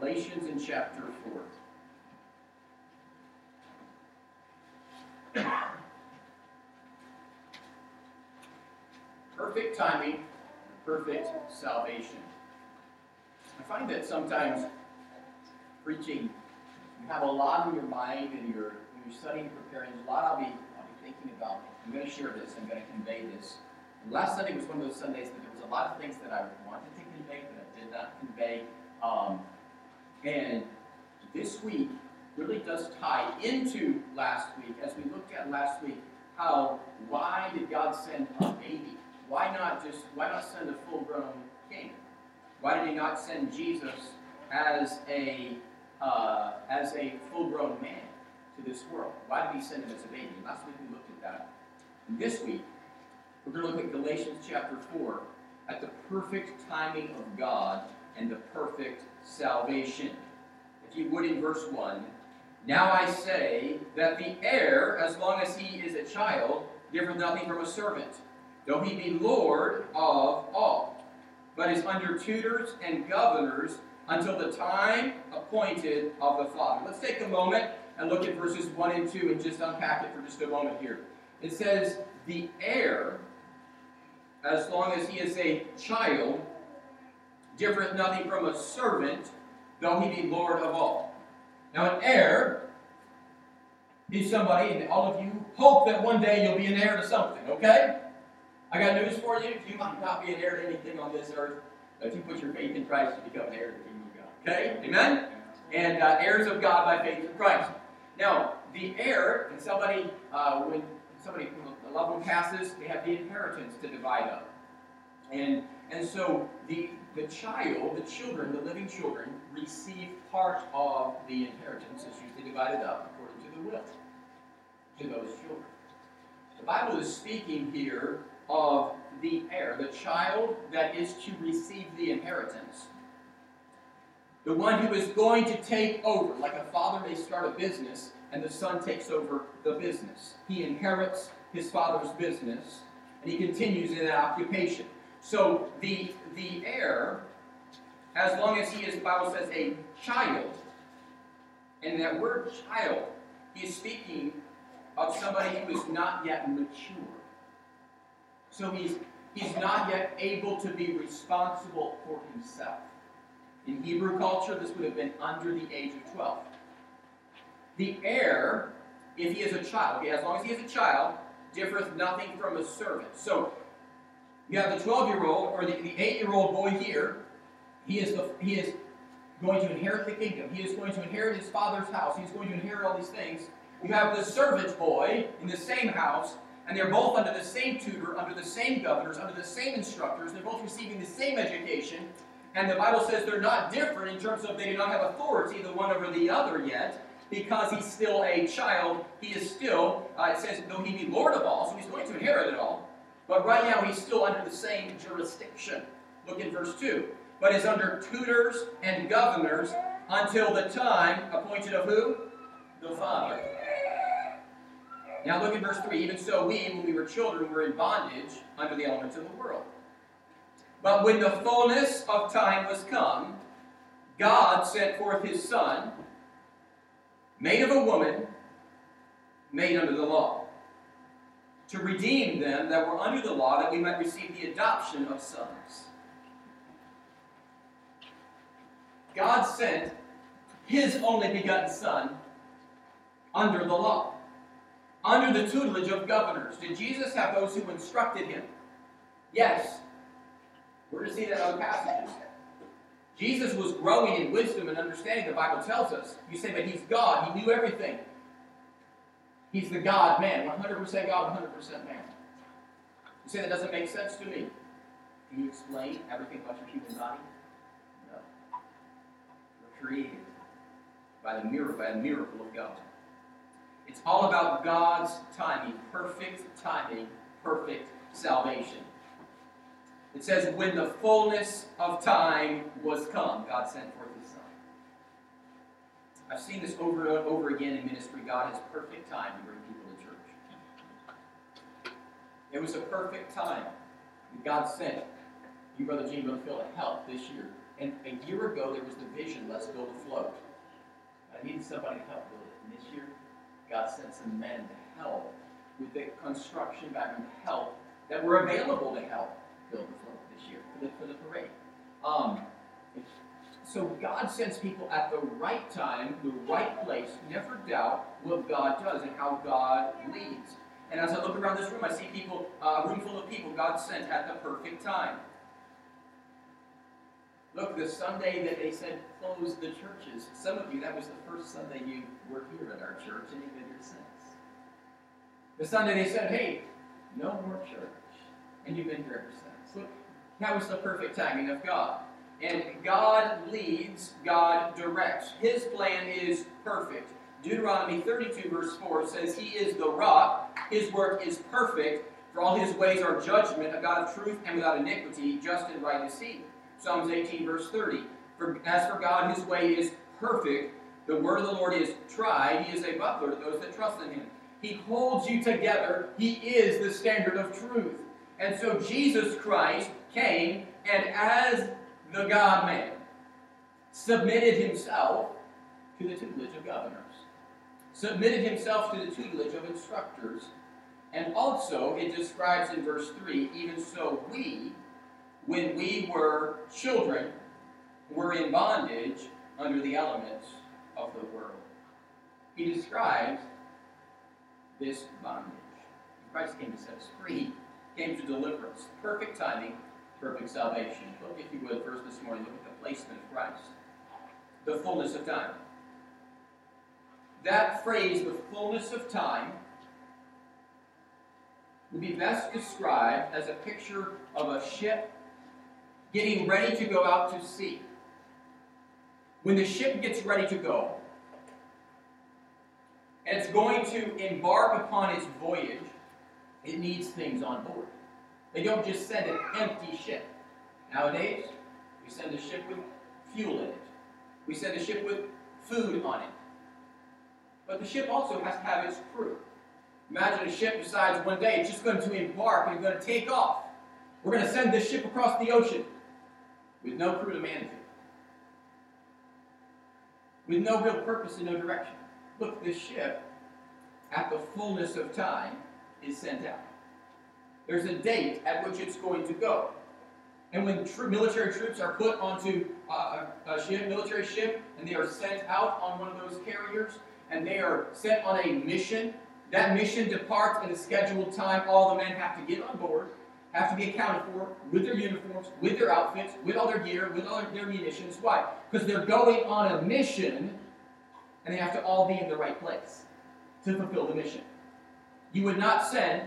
Galatians in chapter 4. perfect timing, perfect salvation. I find that sometimes preaching, you have a lot in your mind and you're when you're studying, preparing, there's a lot I'll be I'll be thinking about. I'm going to share this, I'm going to convey this. And last Sunday was one of those Sundays that there was a lot of things that I wanted to convey that I did not convey. Um, and this week really does tie into last week as we looked at last week how why did God send a baby? Why not just why not send a full-grown king? Why did He not send Jesus as a uh, as a full-grown man to this world? Why did He send him as a baby? Last week we looked at that. And this week we're going to look at Galatians chapter four at the perfect timing of God and the perfect salvation. If you would, in verse one. Now I say that the heir, as long as he is a child, differeth nothing from a servant though he be Lord of all, but is under tutors and governors until the time appointed of the Father. Let's take a moment and look at verses 1 and 2 and just unpack it for just a moment here. It says, The heir, as long as he is a child, differeth nothing from a servant, though he be Lord of all. Now, an heir is somebody, and all of you hope that one day you'll be an heir to something, okay? I got news for you. If you might not be an heir to anything on this earth. If you put your faith in Christ, you become an heir to the kingdom of God. Okay? Amen? And uh, heirs of God by faith in Christ. Now, the heir, and somebody, uh, when somebody, when a loved one passes, they have the inheritance to divide up. And, and so the, the child, the children, the living children, receive part of the inheritance. It's usually divided up according to the will to those children. The Bible is speaking here of the heir, the child that is to receive the inheritance. The one who is going to take over, like a father may start a business and the son takes over the business. He inherits his father's business and he continues in that occupation. So the, the heir, as long as he is, the Bible says, a child, and that word child, he is speaking of somebody who is not yet mature. So he's, he's not yet able to be responsible for himself. In Hebrew culture, this would have been under the age of 12. The heir, if he is a child, as long as he is a child, differeth nothing from a servant. So you have the 12 year old or the, the 8 year old boy here. He is, the, he is going to inherit the kingdom. He is going to inherit his father's house. He's going to inherit all these things. You have the servant boy in the same house and they're both under the same tutor, under the same governors, under the same instructors. They're both receiving the same education. And the Bible says they're not different in terms of they do not have authority the one over the other yet, because he's still a child. He is still, uh, it says, though he be Lord of all, so he's going to inherit it all. But right now he's still under the same jurisdiction. Look in verse 2. But is under tutors and governors until the time appointed of who? The Father. Now look in verse 3. Even so, we, when we were children, were in bondage under the elements of the world. But when the fullness of time was come, God sent forth his Son, made of a woman, made under the law, to redeem them that were under the law, that we might receive the adoption of sons. God sent his only begotten Son under the law under the tutelage of governors. Did Jesus have those who instructed him? Yes. We're going to see that in other passages. Jesus was growing in wisdom and understanding, the Bible tells us. You say, but he's God, he knew everything. He's the God man, 100% God, 100% man. You say that doesn't make sense to me. Can you explain everything about your human body? No. We're created by the miracle, by a miracle of God. It's all about God's timing, perfect timing, perfect salvation. It says, when the fullness of time was come, God sent forth. I've seen this over and over again in ministry. God has perfect time to bring people to church. It was a perfect time. God sent you, Brother Gene, Brother Phil, to help this year And a year ago, there was the vision, let's build a float. I needed somebody to help build it. And this year, God sent some men to help with the construction background to help that were available to help build the float this year for the, for the parade. Um, so God sends people at the right time, the right place. Never doubt what God does and how God leads. And as I look around this room, I see people, uh, a room full of people God sent at the perfect time. Look, the Sunday that they said close the churches, some of you, that was the first Sunday you were here at our church, and you've been here since. The Sunday they said, hey, no more church, and you've been here ever since. Look, that was the perfect timing of God. And God leads, God directs. His plan is perfect. Deuteronomy 32, verse 4 says, He is the rock, His work is perfect, for all His ways are judgment, a God of truth and without iniquity, just and right is He. Psalms 18, verse 30. For, as for God, His way is perfect. The word of the Lord is tried. He is a buckler to those that trust in Him. He holds you together. He is the standard of truth. And so Jesus Christ came, and as the God man, submitted himself to the tutelage of governors, submitted himself to the tutelage of instructors, and also it describes in verse 3 even so we, when we were children, were in bondage under the elements of the world. He describes this bondage. Christ came to set us free, came to deliver us. Perfect timing, perfect salvation. Look, if you would, first this morning, look at the placement of Christ. The fullness of time. That phrase, the fullness of time, would be best described as a picture of a ship getting ready to go out to sea. When the ship gets ready to go, and it's going to embark upon its voyage, it needs things on board. They don't just send an empty ship. Nowadays, we send a ship with fuel in it. We send a ship with food on it. But the ship also has to have its crew. Imagine a ship decides one day it's just going to embark and it's going to take off. We're going to send this ship across the ocean with no crew to manage it. With no real purpose and no direction. Look, this ship, at the fullness of time, is sent out. There's a date at which it's going to go. And when military troops are put onto uh, a ship, military ship, and they are sent out on one of those carriers, and they are sent on a mission, that mission departs at a scheduled time. All the men have to get on board, have to be accounted for with their uniforms, with their outfits, with all their gear, with all their munitions. Why? Because they're going on a mission, and they have to all be in the right place to fulfill the mission. You would not send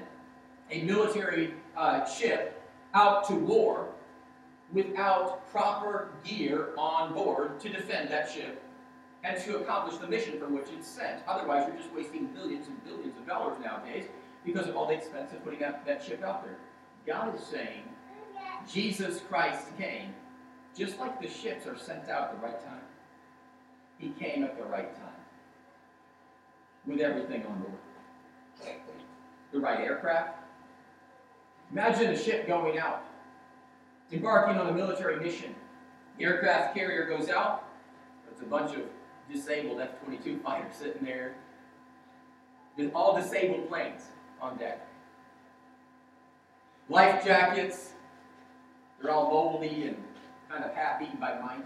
a military uh, ship out to war without proper gear on board to defend that ship and to accomplish the mission for which it's sent. Otherwise, you're just wasting billions and billions of dollars nowadays because of all the expense of putting that, that ship out there. God is saying Jesus Christ came just like the ships are sent out at the right time. He came at the right time with everything on board. The right aircraft, Imagine a ship going out, embarking on a military mission. The aircraft carrier goes out, it's a bunch of disabled F 22 fighters sitting there, with all disabled planes on deck. Life jackets, they're all moldy and kind of half eaten by mice.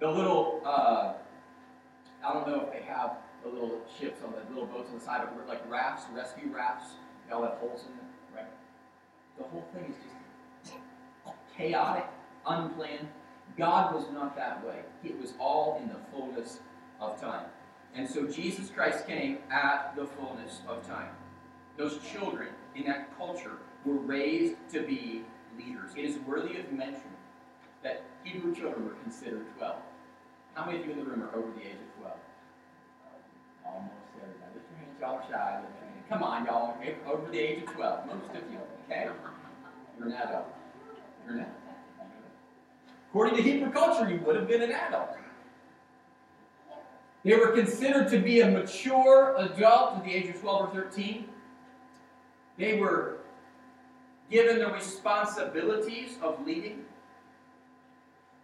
The little, uh, I don't know if they have the little ships on the little boats on the side, but like rafts, rescue rafts all have holes in them, right? The whole thing is just chaotic, unplanned. God was not that way. It was all in the fullness of time. And so Jesus Christ came at the fullness of time. Those children in that culture were raised to be leaders. It is worthy of mention that Hebrew children were considered 12. How many of you in the room are over the age of 12? Almost everybody. Lift your hands, y'all are shy. Come on, y'all. Over the age of 12. Most of you, okay? You're an adult. You're an adult. According to Hebrew culture, you would have been an adult. They were considered to be a mature adult at the age of 12 or 13. They were given the responsibilities of leading.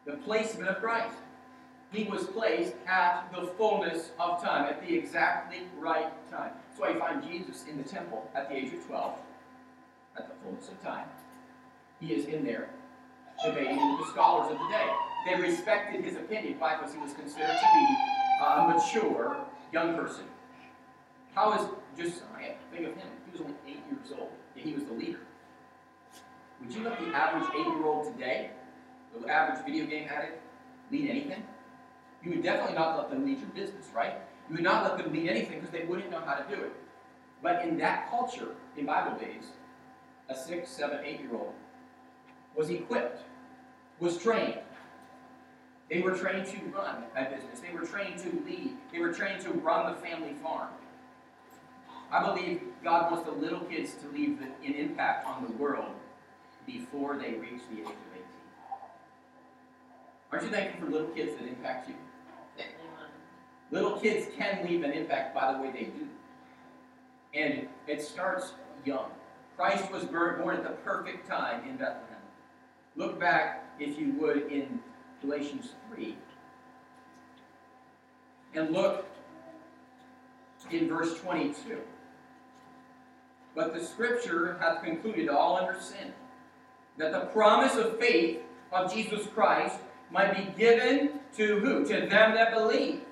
the placement of Christ. He was placed at the fullness of time, at the exactly right time. That's why you find Jesus in the temple at the age of 12, at the fullness of time. He is in there debating with the scholars of the day. They respected his opinion. Why? Because he was considered to be a mature young person. How is Josiah? Think of him. He was only eight years old, and he was the leader. Would you let the average eight-year-old today, the average video game addict, lead anything? You would definitely not let them lead your business, right? You would not let them lead anything because they wouldn't know how to do it. But in that culture, in Bible days, a six, seven, eight-year-old was equipped, was trained. They were trained to run a business. They were trained to lead. They were trained to run the family farm. I believe God wants the little kids to leave an impact on the world before they reach the age of 18. Aren't you thankful for little kids that impact you? Little kids can leave an impact by the way they do. And it starts young. Christ was born at the perfect time in Bethlehem. Look back, if you would, in Galatians 3. And look in verse 22. But the scripture hath concluded all under sin, that the promise of faith of Jesus Christ might be given to who? To them that believe.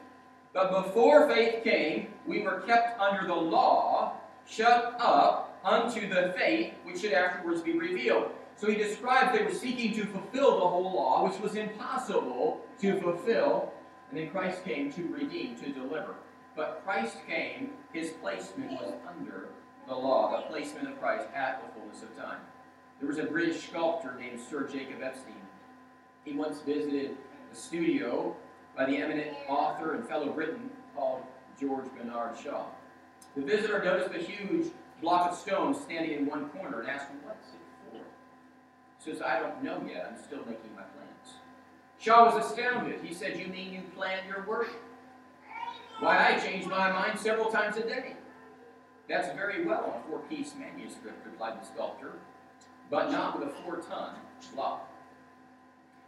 But before faith came, we were kept under the law, shut up unto the faith which should afterwards be revealed. So he describes they were seeking to fulfill the whole law, which was impossible to fulfill. And then Christ came to redeem, to deliver. But Christ came, his placement was under the law, the placement of Christ at the fullness of time. There was a British sculptor named Sir Jacob Epstein. He once visited a studio by the eminent author and fellow Briton called George Bernard Shaw. The visitor noticed a huge block of stone standing in one corner and asked, What's it for? He says, I don't know yet. I'm still making my plans. Shaw was astounded. He said, You mean you plan your worship? Why, I change my mind several times a day. That's very well on a four piece manuscript, replied the sculptor, but not with a four ton block.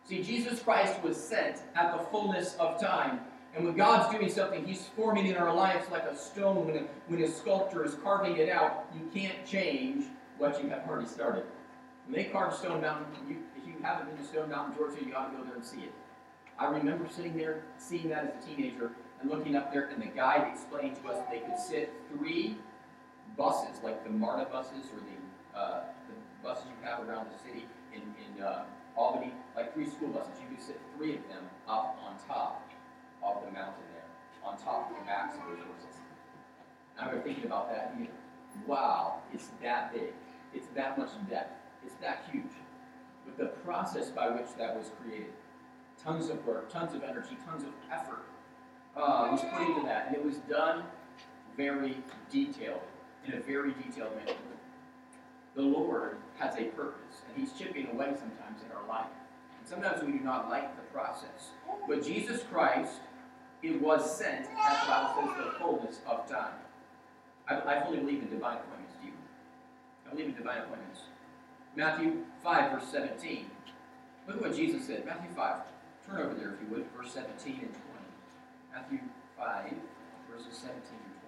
See, Jesus Christ was sent at the fullness of time. And when God's doing something, He's forming in our lives like a stone. When a, when a sculptor is carving it out, you can't change what you have already started. When they carved Stone Mountain, you, if you haven't been to Stone Mountain, Georgia, you ought to go there and see it. I remember sitting there, seeing that as a teenager, and looking up there, and the guide explained to us that they could sit three buses, like the MARTA buses or the, uh, the buses you have around the city in, in uh, Albany, like three school buses. You could sit three of them up on top of the mountain there, on top of the backs of those horses. I remember thinking about that, and wow, it's that big. It's that much depth. It's that huge. But the process by which that was created, tons of work, tons of energy, tons of effort uh, was put into that. And it was done very detailed, in a very detailed manner. The Lord has a purpose, and He's chipping away sometimes in our life. And sometimes we do not like the process. But Jesus Christ, it was sent, as the Bible says, the fullness of time. I, I fully believe in divine appointments, do you? I believe in divine appointments. Matthew 5, verse 17. Look at what Jesus said. Matthew 5. Turn over there, if you would, verse 17 and 20. Matthew 5, verses 17 and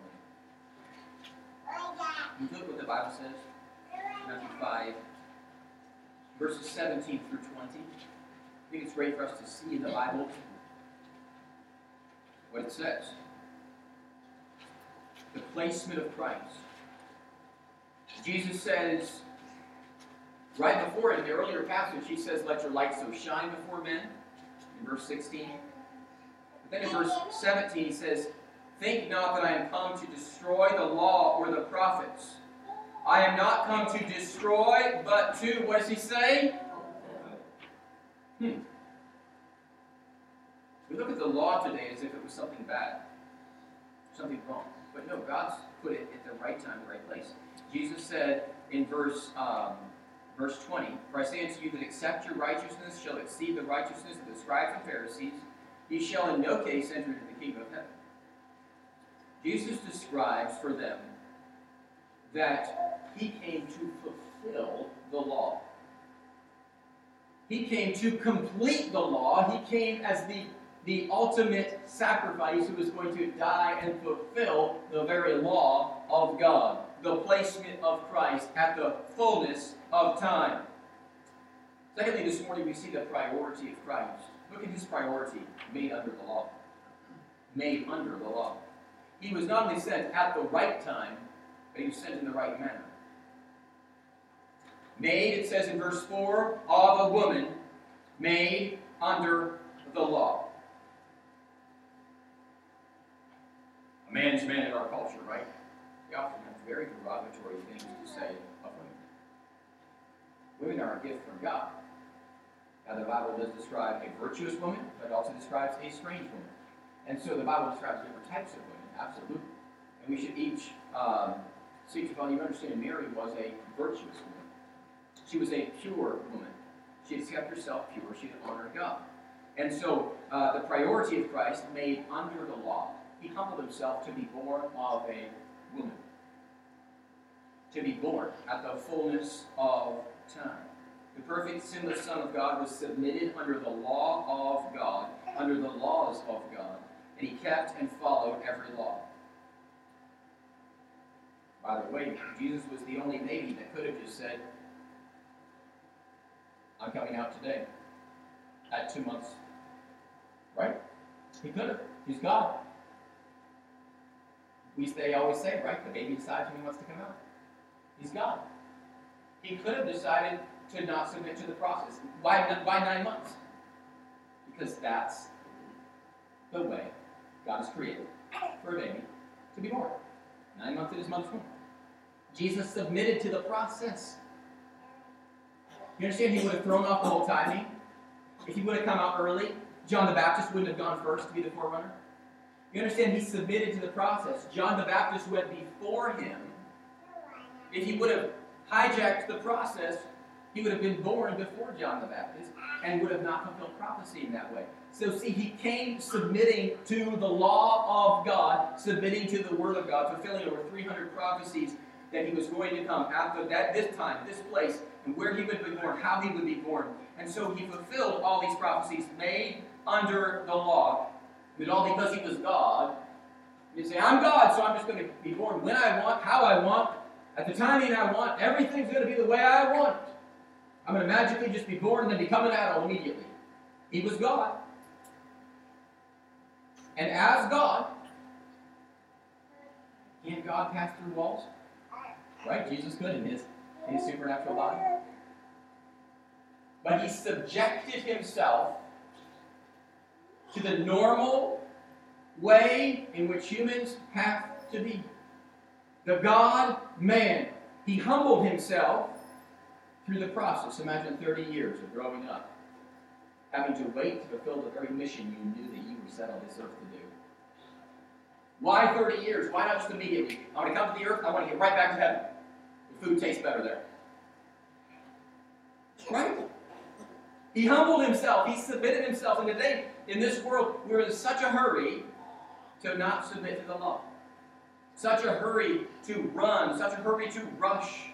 20. You look what the Bible says. Matthew 5, verses 17 through 20. I think it's great for us to see in the Bible what it says. The placement of Christ. Jesus says, right before in the earlier passage, he says, Let your light so shine before men, in verse 16. But then in verse 17, he says, Think not that I am come to destroy the law or the prophets. I am not come to destroy, but to, what does he say? Hmm. We look at the law today as if it was something bad, something wrong. But no, God's put it at the right time, the right place. Jesus said in verse um, verse 20, For I say unto you that except your righteousness shall exceed the righteousness of the scribes and Pharisees, ye shall in no case enter into the kingdom of heaven. Jesus describes for them that he came to fulfill the law. He came to complete the law. He came as the, the ultimate sacrifice who was going to die and fulfill the very law of God. The placement of Christ at the fullness of time. Secondly, this morning we see the priority of Christ. Look at his priority made under the law. Made under the law. He was not only sent at the right time, but he was sent in the right manner. Made, it says in verse 4, of a woman made under the law. A man's man in our culture, right? We often have very derogatory things to say of women. Women are a gift from God. Now, the Bible does describe a virtuous woman, but it also describes a strange woman. And so the Bible describes different types of women, absolutely. And we should each um, to follow. You understand, Mary was a virtuous woman. She was a pure woman. She had kept herself pure. She had honored God. And so uh, the priority of Christ made under the law, he humbled himself to be born of a woman. To be born at the fullness of time. The perfect sinless Son of God was submitted under the law of God, under the laws of God, and he kept and followed every law. By the way, Jesus was the only baby that could have just said, I'm coming out today at two months. Right? He could have. He's God. We they always say, right? The baby decides when he wants to come out. He's God. He could have decided to not submit to the process. Why, why nine months? Because that's the way God has created for a baby to be born. Nine months in his womb. Jesus submitted to the process. You understand he would have thrown off the whole timing? If he would have come out early, John the Baptist wouldn't have gone first to be the forerunner. You understand he submitted to the process. John the Baptist went before him. If he would have hijacked the process, he would have been born before John the Baptist and would have not fulfilled prophecy in that way. So, see, he came submitting to the law of God, submitting to the Word of God, fulfilling over 300 prophecies that he was going to come after that, this time, this place, and where he would be born, how he would be born. And so he fulfilled all these prophecies made under the law. But all because he was God. You say, I'm God, so I'm just going to be born when I want, how I want, at the timing I want. Everything's going to be the way I want. I'm going to magically just be born and then become an adult immediately. He was God. And as God, can God pass through walls? Right? Jesus could in his, in his supernatural body. But he subjected himself to the normal way in which humans have to be. The God man. He humbled himself through the process. Imagine 30 years of growing up, having to wait to fulfill the very mission you knew that you set on this earth to do. Why 30 years? Why not just immediately? I want to come to the earth, I want to get right back to heaven. The food tastes better there. Right? He humbled himself. He submitted himself. And today, in this world, we're in such a hurry to not submit to the law. Such a hurry to run. Such a hurry to rush.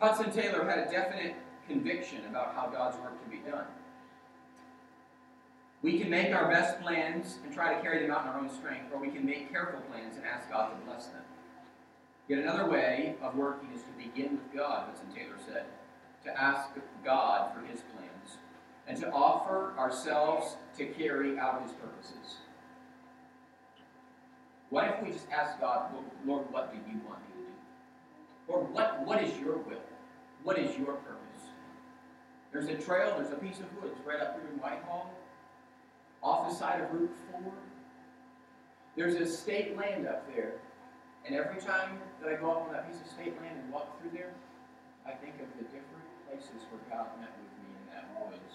Hudson Taylor had a definite conviction about how God's work can be done. We can make our best plans and try to carry them out in our own strength, or we can make careful plans and ask God to bless them. Yet another way of working is to begin with God, Hudson Taylor said, to ask God for His plans, and to offer ourselves to carry out His purposes. What if we just ask God, Lord, what do you want me to do? Or what, what is your will? What is your purpose? There's a trail, there's a piece of woods right up here in Whitehall off the side of Route 4. There's a state land up there. And every time that I go up on that piece of state land and walk through there, I think of the different places where God met with me in that woods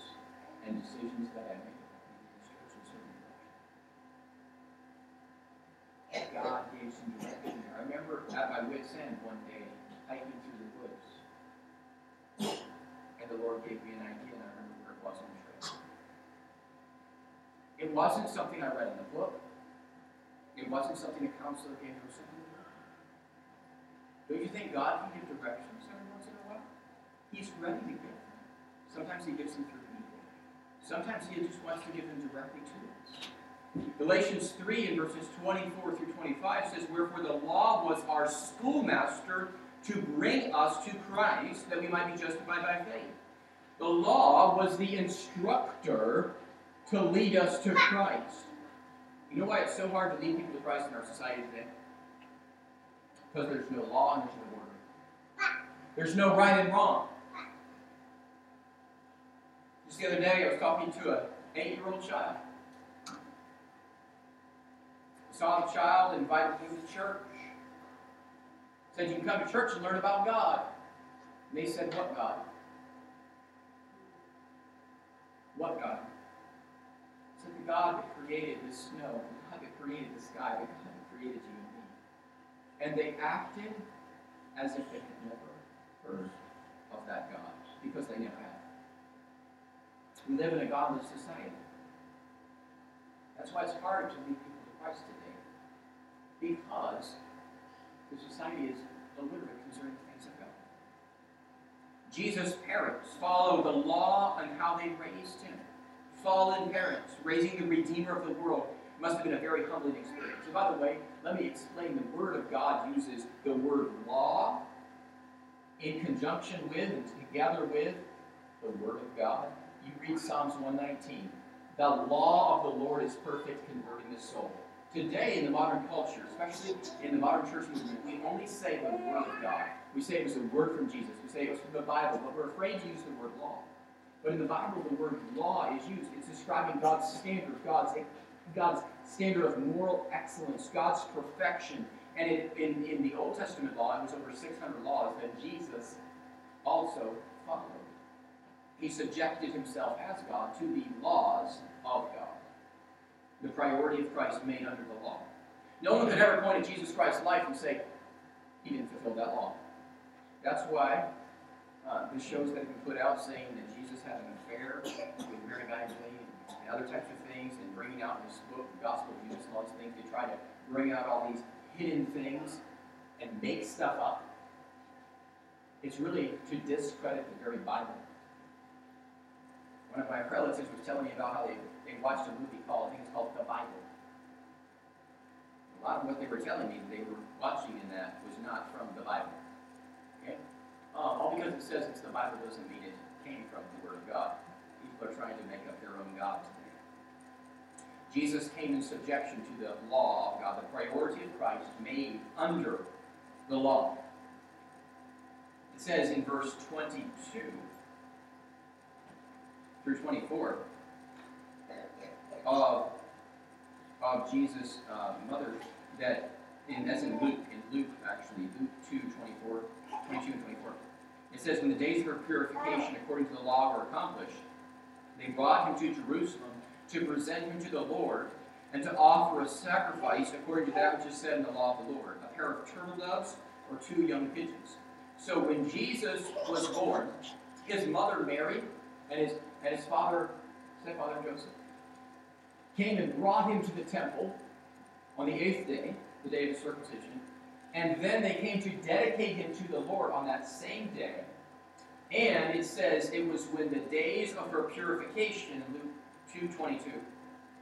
and decisions that I made. God gave some direction there. I remember at my wit's end one day hiking through the woods. And the Lord gave me an idea, and I remember it was on the trail. It wasn't something I read in the book. It wasn't something a counselor gave or something. Don't you think God can give directions every once in a while? He's ready to give them. Sometimes He gives them through people. Sometimes He just wants to give them directly to us. Galatians 3 in verses 24 through 25 says, Wherefore the law was our schoolmaster to bring us to Christ, that we might be justified by faith. The law was the instructor to lead us to Christ. You know why it's so hard to lead people to Christ in our society today? Because there's no law and there's no order. There's no right and wrong. Just the other day, I was talking to an eight-year-old child. I saw the child, invited him to church. Said, you can come to church and learn about God. And they said, what God? What God? Said, the God that created the snow, the God that created the sky, the God that created you and me. And they acted as if they had never heard of that God, because they never had. We live in a godless society. That's why it's hard to lead people to Christ today. Because the society is illiterate concerning the things of God. Jesus' parents followed the law and how they raised him fallen parents, raising the Redeemer of the world. must have been a very humbling experience. And by the way, let me explain the Word of God uses the word law in conjunction with and together with the Word of God. You read Psalms 119. The law of the Lord is perfect, converting the soul. Today, in the modern culture, especially in the modern church movement, we only say the Word of God. We say it was a word from Jesus. We say it was from the Bible, but we're afraid to use the word law. But in the Bible, the word law is used. It's describing God's standard, God's, God's standard of moral excellence, God's perfection. And in, in, in the Old Testament law, it was over 600 laws that Jesus also followed. He subjected himself as God to the laws of God. The priority of Christ made under the law. No one could ever point at Jesus Christ's life and say, he didn't fulfill that law. That's why uh, the shows that been put out saying that had an affair with Mary Magdalene and other types of things, and bringing out this book, the Gospel of Jesus, all these things. They try to bring out all these hidden things and make stuff up. It's really to discredit the very Bible. One of my relatives was telling me about how they, they watched a movie called, I think it's called The Bible. A lot of what they were telling me they were watching in that was not from the Bible. Okay? Um, all because it says it's the Bible doesn't mean it came from the Word of God. People are trying to make up their own God today. Jesus came in subjection to the law of God, the priority of Christ made under the law. It says in verse 22 through 24 of, of Jesus' uh, mother that, in, that's in Luke, in Luke actually, Luke 2, 24, 22 and 24. It says, When the days of her purification according to the law were accomplished, they brought him to Jerusalem to present him to the Lord and to offer a sacrifice according to that which is said in the law of the Lord a pair of turtle doves or two young pigeons. So when Jesus was born, his mother Mary and his, and his father, stepfather Joseph, came and brought him to the temple on the eighth day, the day of circumcision, and then they came to dedicate him to the Lord on that same day. And it says it was when the days of her purification, in Luke 2.22,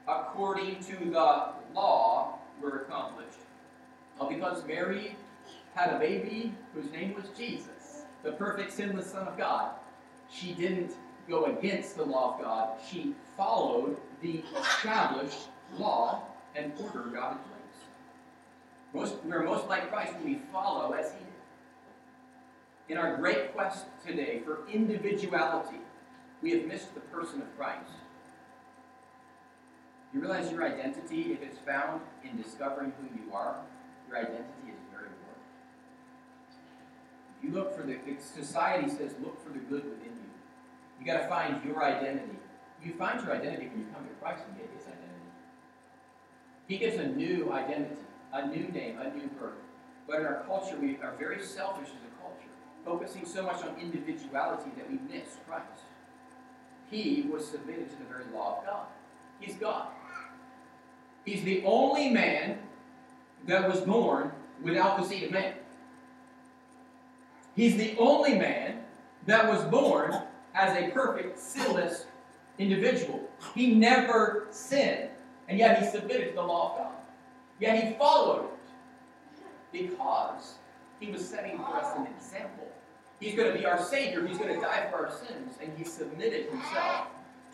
according to the law, were accomplished. Well, because Mary had a baby whose name was Jesus, the perfect sinless Son of God, she didn't go against the law of God. She followed the established law and order God had most, we are most like Christ when we follow as He did. In our great quest today for individuality, we have missed the person of Christ. You realize your identity, if it's found in discovering who you are, your identity is very important. You look for the, society says look for the good within you. You got to find your identity. You find your identity when you come to Christ and get His identity. He gives a new identity a new name, a new birth. But in our culture, we are very selfish as a culture, focusing so much on individuality that we miss Christ. He was submitted to the very law of God. He's God. He's the only man that was born without the seed of man. He's the only man that was born as a perfect, sinless individual. He never sinned, and yet he submitted to the law of God. Yet he followed it because he was setting for us an example. He's going to be our Savior. He's going to die for our sins, and he submitted himself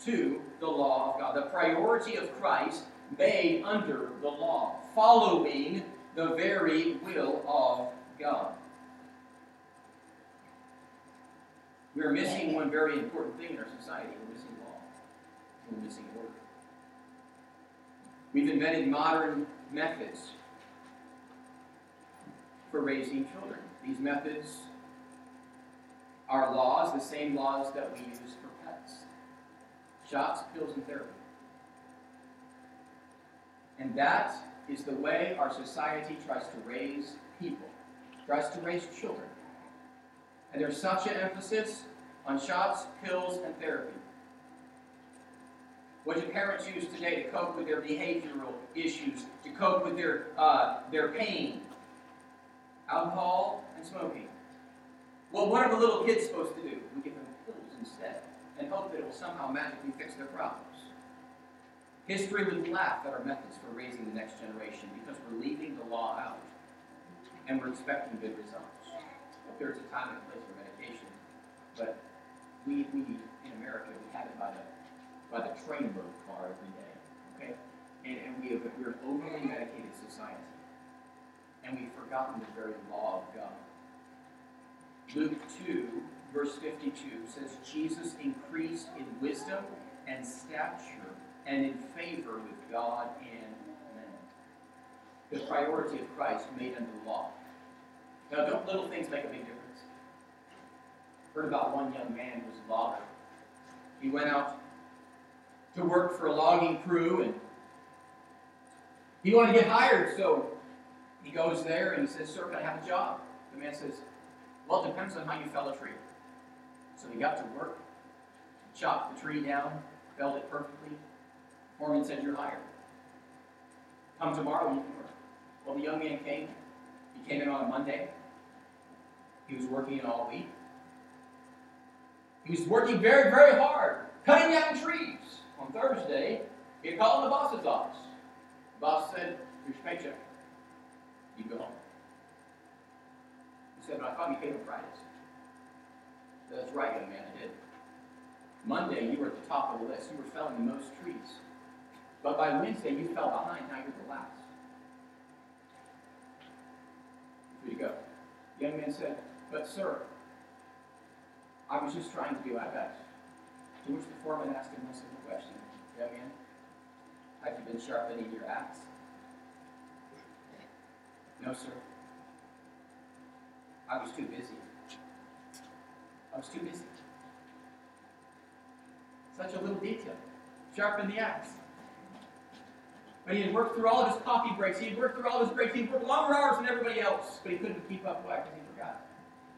to the law of God. The priority of Christ made under the law, following the very will of God. We are missing one very important thing in our society. We're missing law. We're missing order. We've invented modern methods for raising children. These methods are laws, the same laws that we use for pets shots, pills, and therapy. And that is the way our society tries to raise people, tries to raise children. And there's such an emphasis on shots, pills, and therapy. What do parents use today to cope with their behavioral issues, to cope with their, uh, their pain? Alcohol and smoking. Well, what are the little kids supposed to do? We give them pills instead and hope that it will somehow magically fix their problems. History would laugh at our methods for raising the next generation because we're leaving the law out and we're expecting good results. There's a time and place for medication, but we, we in America, we have it by the, by the train load car every day, okay? And, and we have, we're an overly medicated society, and we've forgotten the very law of God. Luke 2, verse 52 says, Jesus increased in wisdom and stature and in favor with God and men. The priority of Christ made under the law. Now, don't little things make a big difference? Heard about one young man who was a logger. He went out to work for a logging crew and he wanted to get hired, so he goes there and he says, Sir, can I have a job? The man says, Well, it depends on how you fell a tree. So he got to work, chopped the tree down, felled it perfectly. Foreman said, You're hired. Come tomorrow, you can work. Well, the young man came. He came in on a Monday. He was working all week. He was working very, very hard, cutting down trees. On Thursday, he called the boss's office. The boss said, Here's your paycheck. You go home. He said, But I thought you paid on Fridays. That's right, young man, I did. Monday, you were at the top of the list. You were felling the most trees. But by Wednesday, you fell behind. Now you're the last. Here you go. The young man said, But, sir, I was just trying to do my best. Which the foreman him one simple question Young man, have you been sharpening your axe? No, sir. I was too busy. I was too busy. Such a little detail. Sharpen the axe. But he had worked through all of his coffee breaks. He had worked through all of his breaks. He worked longer hours than everybody else. But he couldn't keep up. Why? Because he forgot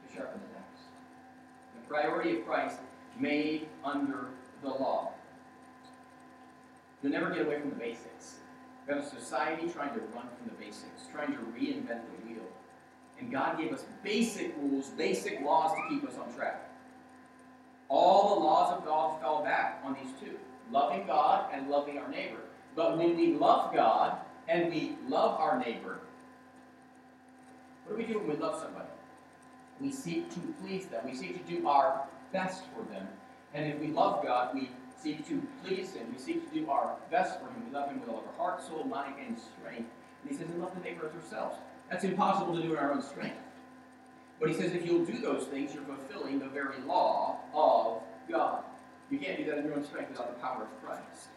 to sharpen his axe. The priority of Christ made under the law. You'll never get away from the basics. We have a society trying to run from the basics, trying to reinvent the wheel. And God gave us basic rules, basic laws to keep us on track. All the laws of God fell back on these two loving God and loving our neighbor. But when we love God and we love our neighbor, what do we do when we love somebody? We seek to please them. We seek to do our best for them. And if we love God, we seek to please Him. We seek to do our best for Him. We love Him with all of our heart, soul, mind, and strength. And He says, and love the neighbor as ourselves. That's impossible to do in our own strength. But He says, if you'll do those things, you're fulfilling the very law of God. You can't do that in your own strength without the power of Christ.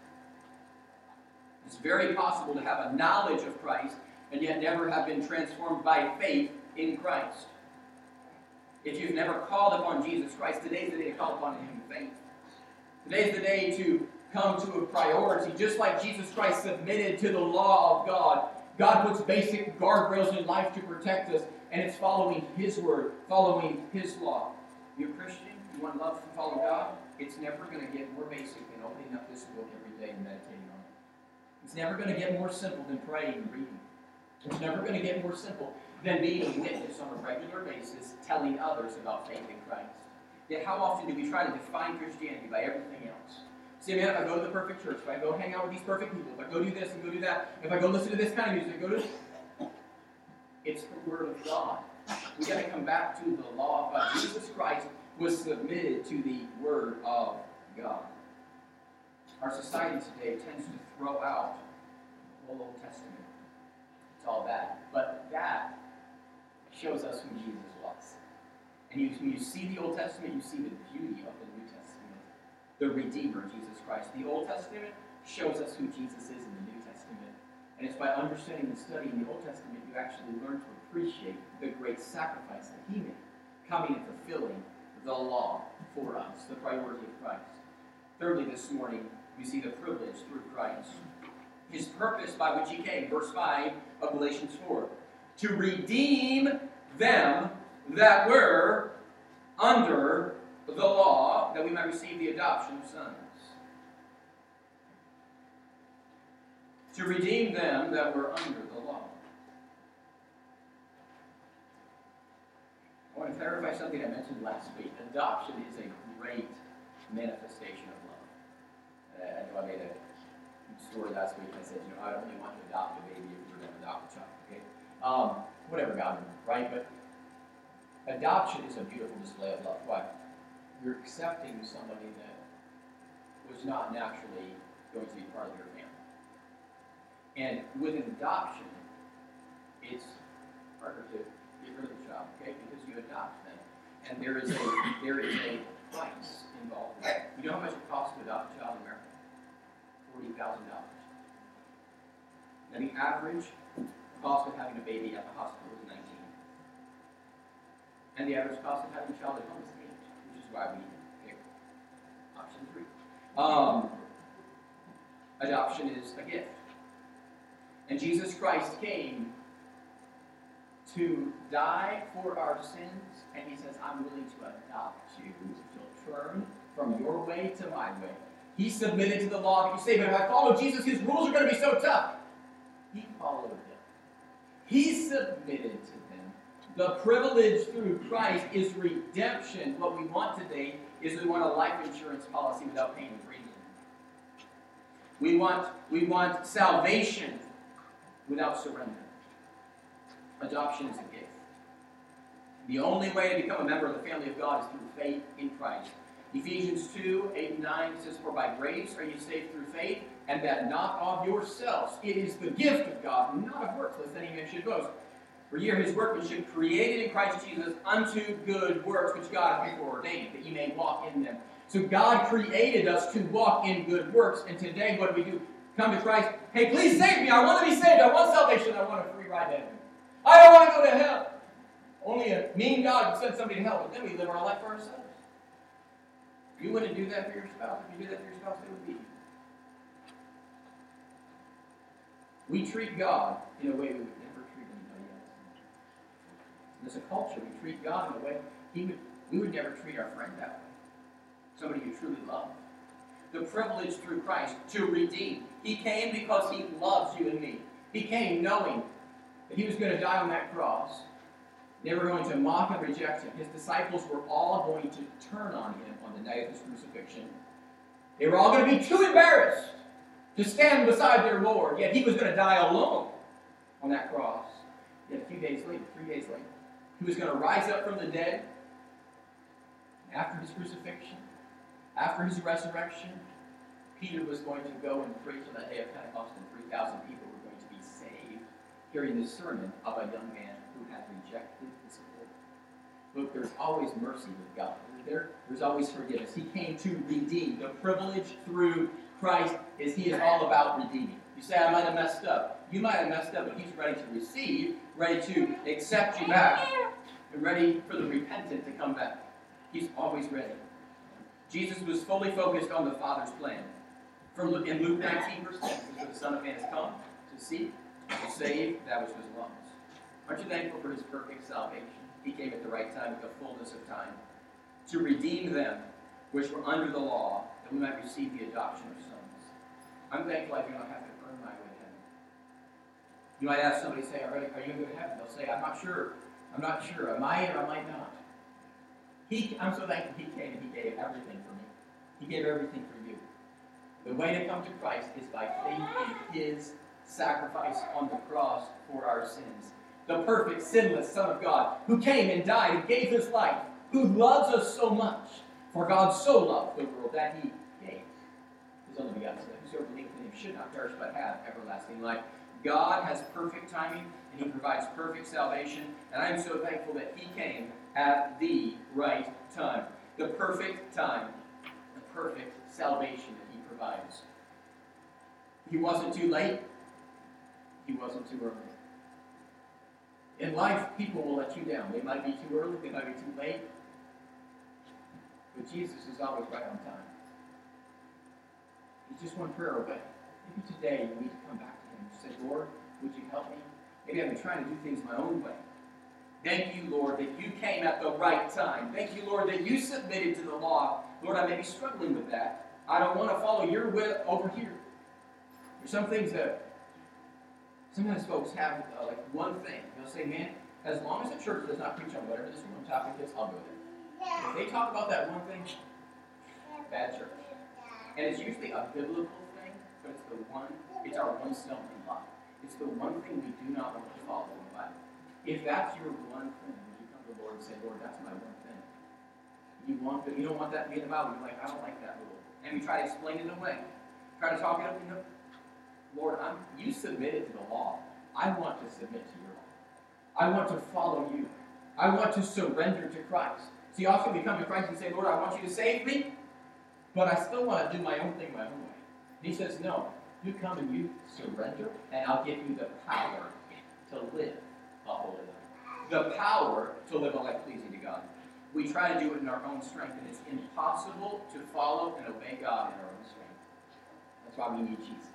It's very possible to have a knowledge of Christ and yet never have been transformed by faith in Christ. If you've never called upon Jesus Christ, today's the day to call upon Him in faith. Today's the day to come to a priority. Just like Jesus Christ submitted to the law of God, God puts basic guardrails in life to protect us, and it's following His word, following His law. You're a Christian, you want to love and follow God, it's never going to get more basic than opening up this book every day and meditating on it. It's never going to get more simple than praying and reading. It's never going to get more simple than being a witness on a regular basis, telling others about faith in Christ. Yet how often do we try to define Christianity by everything else? Say, man, if I go to the perfect church, if I go hang out with these perfect people, if I go do this and go do that, if I go listen to this kind of music, go to it's the Word of God. We got to come back to the law of God. Jesus Christ was submitted to the Word of God. Our society today tends to throw out the whole Old Testament. It's all bad. But that shows us who Jesus was. And you, when you see the Old Testament, you see the beauty of the New Testament. The Redeemer, Jesus Christ. The Old Testament shows us who Jesus is in the New Testament. And it's by understanding and studying the Old Testament you actually learn to appreciate the great sacrifice that He made, coming and fulfilling the law for us, the priority of Christ. Thirdly, this morning, we see the privilege through Christ. His purpose by which He came, verse 5 of Galatians 4, to redeem them that were under the law, that we might receive the adoption of sons. To redeem them that were under the law. I want to clarify something I mentioned last week. Adoption is a great manifestation of love. Uh, I know I made a story last week and I said, you know, I really want to adopt a baby if you're going to adopt a child, okay? Um, whatever God right? But adoption is a beautiful display of love. Why? You're accepting somebody that was not naturally going to be part of your family. And with an adoption, it's harder to get rid of the child, okay? Because you adopt them. And there is a there is a price involved. You know how much it costs to adopt a child in America? Forty thousand dollars. And the average cost of having a baby at the hospital is nineteen. And the average cost of having a child at home is eight, which is why we pick option three. Um, adoption is a gift. And Jesus Christ came to die for our sins, and he says, I'm willing to adopt you to turn from your way to my way. He submitted to the law that you say, but if I follow Jesus, his rules are going to be so tough. He followed them. He submitted to them. The privilege through Christ is redemption. What we want today is we want a life insurance policy without paying a premium. We want, we want salvation without surrender. Adoption is a gift. The only way to become a member of the family of God is through faith in Christ. Ephesians 2 8 and 9 says, For by grace are you saved through faith, and that not of yourselves. It is the gift of God, not of works, lest any man should boast. For ye are his workmanship, created in Christ Jesus unto good works, which God hath before ordained, that ye may walk in them. So God created us to walk in good works, and today what do we do? Come to Christ. Hey, please save me. I want to be saved. I want salvation. I want a free ride to heaven. I don't want to go to hell. Only a mean God would send somebody to hell, but then we live our life for ourselves. You wouldn't do that for your spouse. If you do that for your spouse, it would be. We treat God in a way we would never treat anybody else. As a culture, we treat God in a way he would, we would never treat our friend that way. Somebody you truly love. The privilege through Christ to redeem. He came because he loves you and me. He came knowing that he was going to die on that cross. They were going to mock and reject him. His disciples were all going to turn on him on the night of his crucifixion. They were all going to be too embarrassed to stand beside their Lord, yet he was going to die alone on that cross. Yet a few days later, three days later, he was going to rise up from the dead after his crucifixion, after his resurrection. Peter was going to go and preach on that day of Pentecost, and 3,000 people were going to be saved, hearing the sermon of a young man had rejected his Lord. Look, there's always mercy with God. There, there's always forgiveness. He came to redeem. The privilege through Christ is He is all about redeeming. You say, I might have messed up. You might have messed up, but He's ready to receive, ready to accept you back, and ready for the repentant to come back. He's always ready. Jesus was fully focused on the Father's plan. From in Luke 19, verse 10, for the Son of Man has come to seek, to save that which was lost. Aren't you thankful for His perfect salvation? He came at the right time, at the fullness of time, to redeem them which were under the law, that we might receive the adoption of sons. I'm thankful I do not have to earn my way to heaven. You might ask somebody, say, are you going to heaven? They'll say, I'm not sure. I'm not sure. I might or I might not. He, I'm so thankful He came and He gave everything for me. He gave everything for you. The way to come to Christ is by faith in His sacrifice on the cross for our sins. The perfect, sinless Son of God, who came and died and gave His life, who loves us so much. For God so loved the world that He gave His only begotten Son. Whosoever believes in Him should not perish but have everlasting life. God has perfect timing and He provides perfect salvation. And I'm so thankful that He came at the right time. The perfect time, the perfect salvation that He provides. He wasn't too late, He wasn't too early. In life, people will let you down. They might be too early, they might be too late. But Jesus is always right on time. He's just one prayer away. Maybe today you need to come back to Him say, Lord, would you help me? Maybe I've been trying to do things my own way. Thank you, Lord, that you came at the right time. Thank you, Lord, that you submitted to the law. Lord, I may be struggling with that. I don't want to follow your will over here. There's some things that sometimes folks have uh, like one thing. They'll say, man, as long as the church does not preach on whatever this one topic is, I'll go there. If they talk about that one thing, bad church. And it's usually a biblical thing, but it's the one, it's our one stumbling block. It's the one thing we do not want to follow in the Bible. If that's your one thing, when you come to the Lord and say, Lord, that's my one thing. You want you don't want that to be in the Bible. You're like, I don't like that rule. And we try to explain it away. Try to talk it up. You know, Lord, I'm, you submitted to the law. I want to submit to your law. I want to follow you. I want to surrender to Christ. See, often we come to Christ and say, Lord, I want you to save me, but I still want to do my own thing my own way. And he says, No, you come and you surrender, and I'll give you the power to live a holy life. The power to live a life pleasing to God. We try to do it in our own strength, and it's impossible to follow and obey God in our own strength. That's why we need Jesus.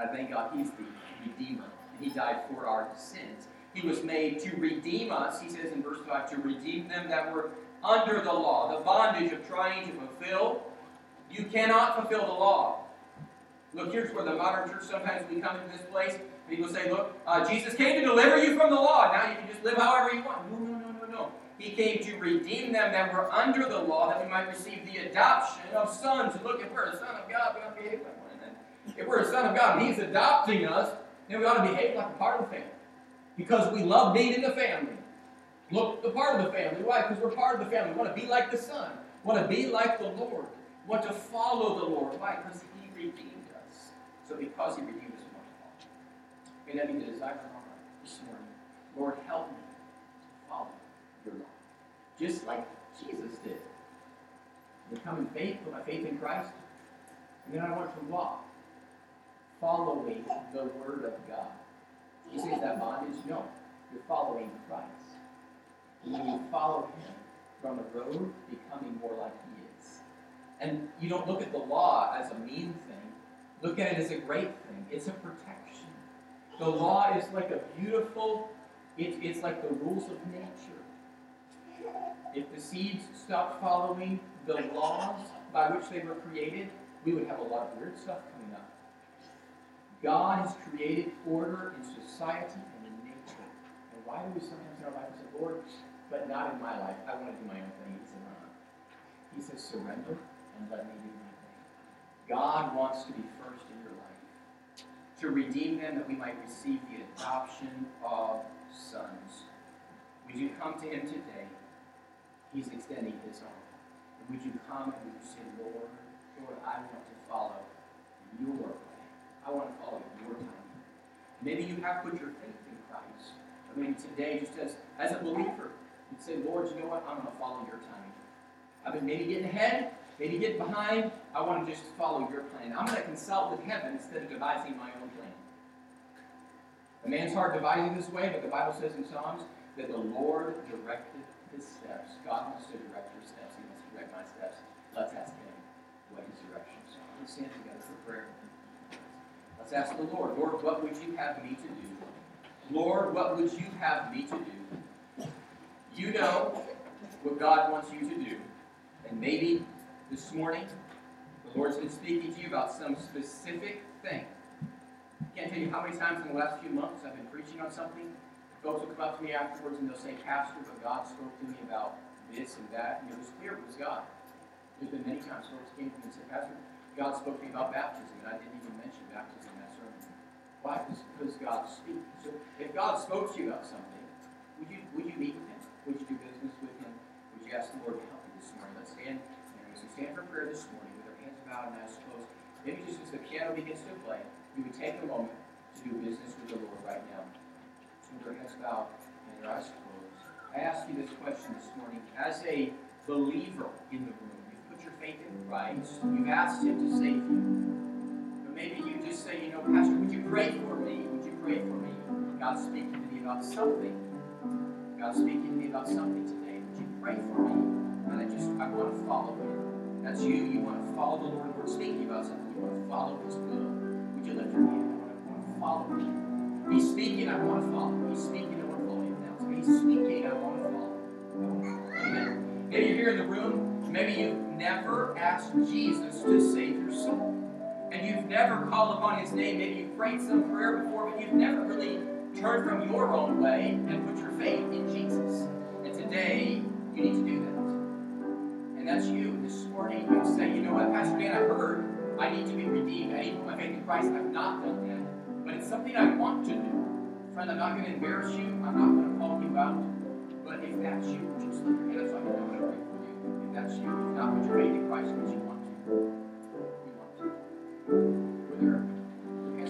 I thank God He's the Redeemer, He died for our sins. He was made to redeem us, he says in verse 5, to redeem them that were under the law, the bondage of trying to fulfill. You cannot fulfill the law. Look, here's where the modern church sometimes we come into this place. People say, look, uh, Jesus came to deliver you from the law. Now you can just live however you want. No, no, no, no, no. He came to redeem them that were under the law, that we might receive the adoption of sons. Look, at we're a son of God, If we're a son of God and He's adopting us, then we ought to behave like a part of the family. Because we love being in the family. Look, the part of the family. Why? Because we're part of the family. We want to be like the Son. We want to be like the Lord. We want to follow the Lord. Why? Because He redeemed us. So because He redeemed us, we want to follow. May that be the desire of our heart this morning. Lord, help me to follow your law. Just like Jesus did. Faith, put my faith in Christ. And then I want to walk, following the Word of God. You say, is that bondage? No. You're following Christ. And when you follow Him, you're on the road becoming more like He is. And you don't look at the law as a mean thing, look at it as a great thing. It's a protection. The law is like a beautiful, it, it's like the rules of nature. If the seeds stopped following the laws by which they were created, we would have a lot of weird stuff coming up. God has created order in society and in nature. And why do we sometimes in our life say, Lord, but not in my life. I want to do my own thing. He says, uh He says, surrender and let me do my thing. God wants to be first in your life. To redeem them that we might receive the adoption of sons. Would you come to him today? He's extending his arm. And would you come and would you say, Lord, Lord, I want to follow your. I want to follow your timing. Maybe you have put your faith in Christ. I mean, today, just as, as a believer, you'd say, Lord, you know what? I'm going to follow your timing. I've been maybe getting ahead, maybe getting behind. I want to just follow your plan. I'm going to consult with heaven instead of devising my own plan. A man's heart devising this way, but the Bible says in Psalms that the Lord directed his steps. God wants to direct your steps. He wants to direct my steps. Let's ask him what his direction is. Let's stand together for prayer. Let's ask the Lord, Lord, what would you have me to do? Lord, what would you have me to do? You know what God wants you to do. And maybe this morning, the Lord's been speaking to you about some specific thing. I can't tell you how many times in the last few months I've been preaching on something. Folks will come up to me afterwards and they'll say, Pastor, but God spoke to me about this and that, and it was clear it was God. There's been many times folks came to me and said, Pastor, God spoke to me about baptism, and I didn't even mention baptism. Why? Because God speaks. So if God spoke to you about something, would you would you meet Him? Would you do business with Him? Would you ask the Lord to help you this morning? Let's stand. And as we stand for prayer this morning, with our hands bowed and eyes closed, maybe just as the piano begins to play, we would take a moment to do business with the Lord right now. With our heads bowed and your eyes closed. I ask you this question this morning. As a believer in the room, you've put your faith in Christ, you've asked Him to save you. Maybe you just say, you know, Pastor, would you pray for me? Would you pray for me? God's speaking to me about something. God's speaking to me about something today. Would you pray for me? And I just, I want to follow Him. That's you. You want to follow the Lord. We're speaking about something. You want to follow His will. Would you lift your hand? I want to, follow Him. He's speaking. I want to follow. He's speaking. I want to follow Him now. He's speaking. I want to follow. Amen. Maybe you're here in the room. Maybe you've never asked Jesus to save your soul. And you've never called upon his name. Maybe you've prayed some prayer before, but you've never really turned from your own way and put your faith in Jesus. And today, you need to do that. And that's you. This morning, you say, you know what, Pastor Dan, I heard I need to be redeemed. I need to put my faith in Christ. I've not done that. But it's something I want to do. Friend, I'm not going to embarrass you. I'm not going to call you out. But if that's you, just lift your hand up so I can know how to pray for you. If that's you, if not put your faith in Christ, but you want to.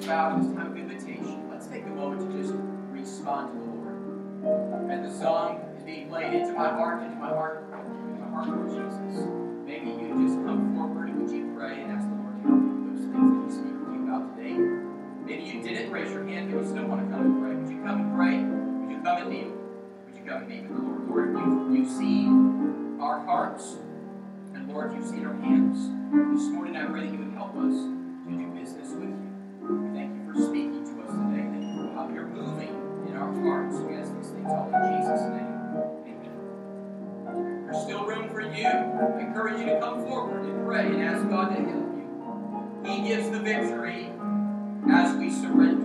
Bowed, this time of invitation, let's take a moment to just respond to the Lord. As the song is being played into my heart, into my heart, into my heart, Lord Jesus. Maybe you just come forward and would you pray and ask the Lord to help you with those things that He's speaking to you about today. Maybe you didn't raise your hand, but you still want to come and pray. Would you come and pray? Would you come and kneel? Would you come and meet with the Lord? Lord, you've, you've seen our hearts, and Lord, you've seen our hands. This morning I pray that you would help us to do business with you. We thank you for speaking to us today. Thank you for how you're moving in our hearts. We ask these things all in Jesus' name. Amen. There's still room for you. I encourage you to come forward and pray and ask God to help you. He gives the victory as we surrender.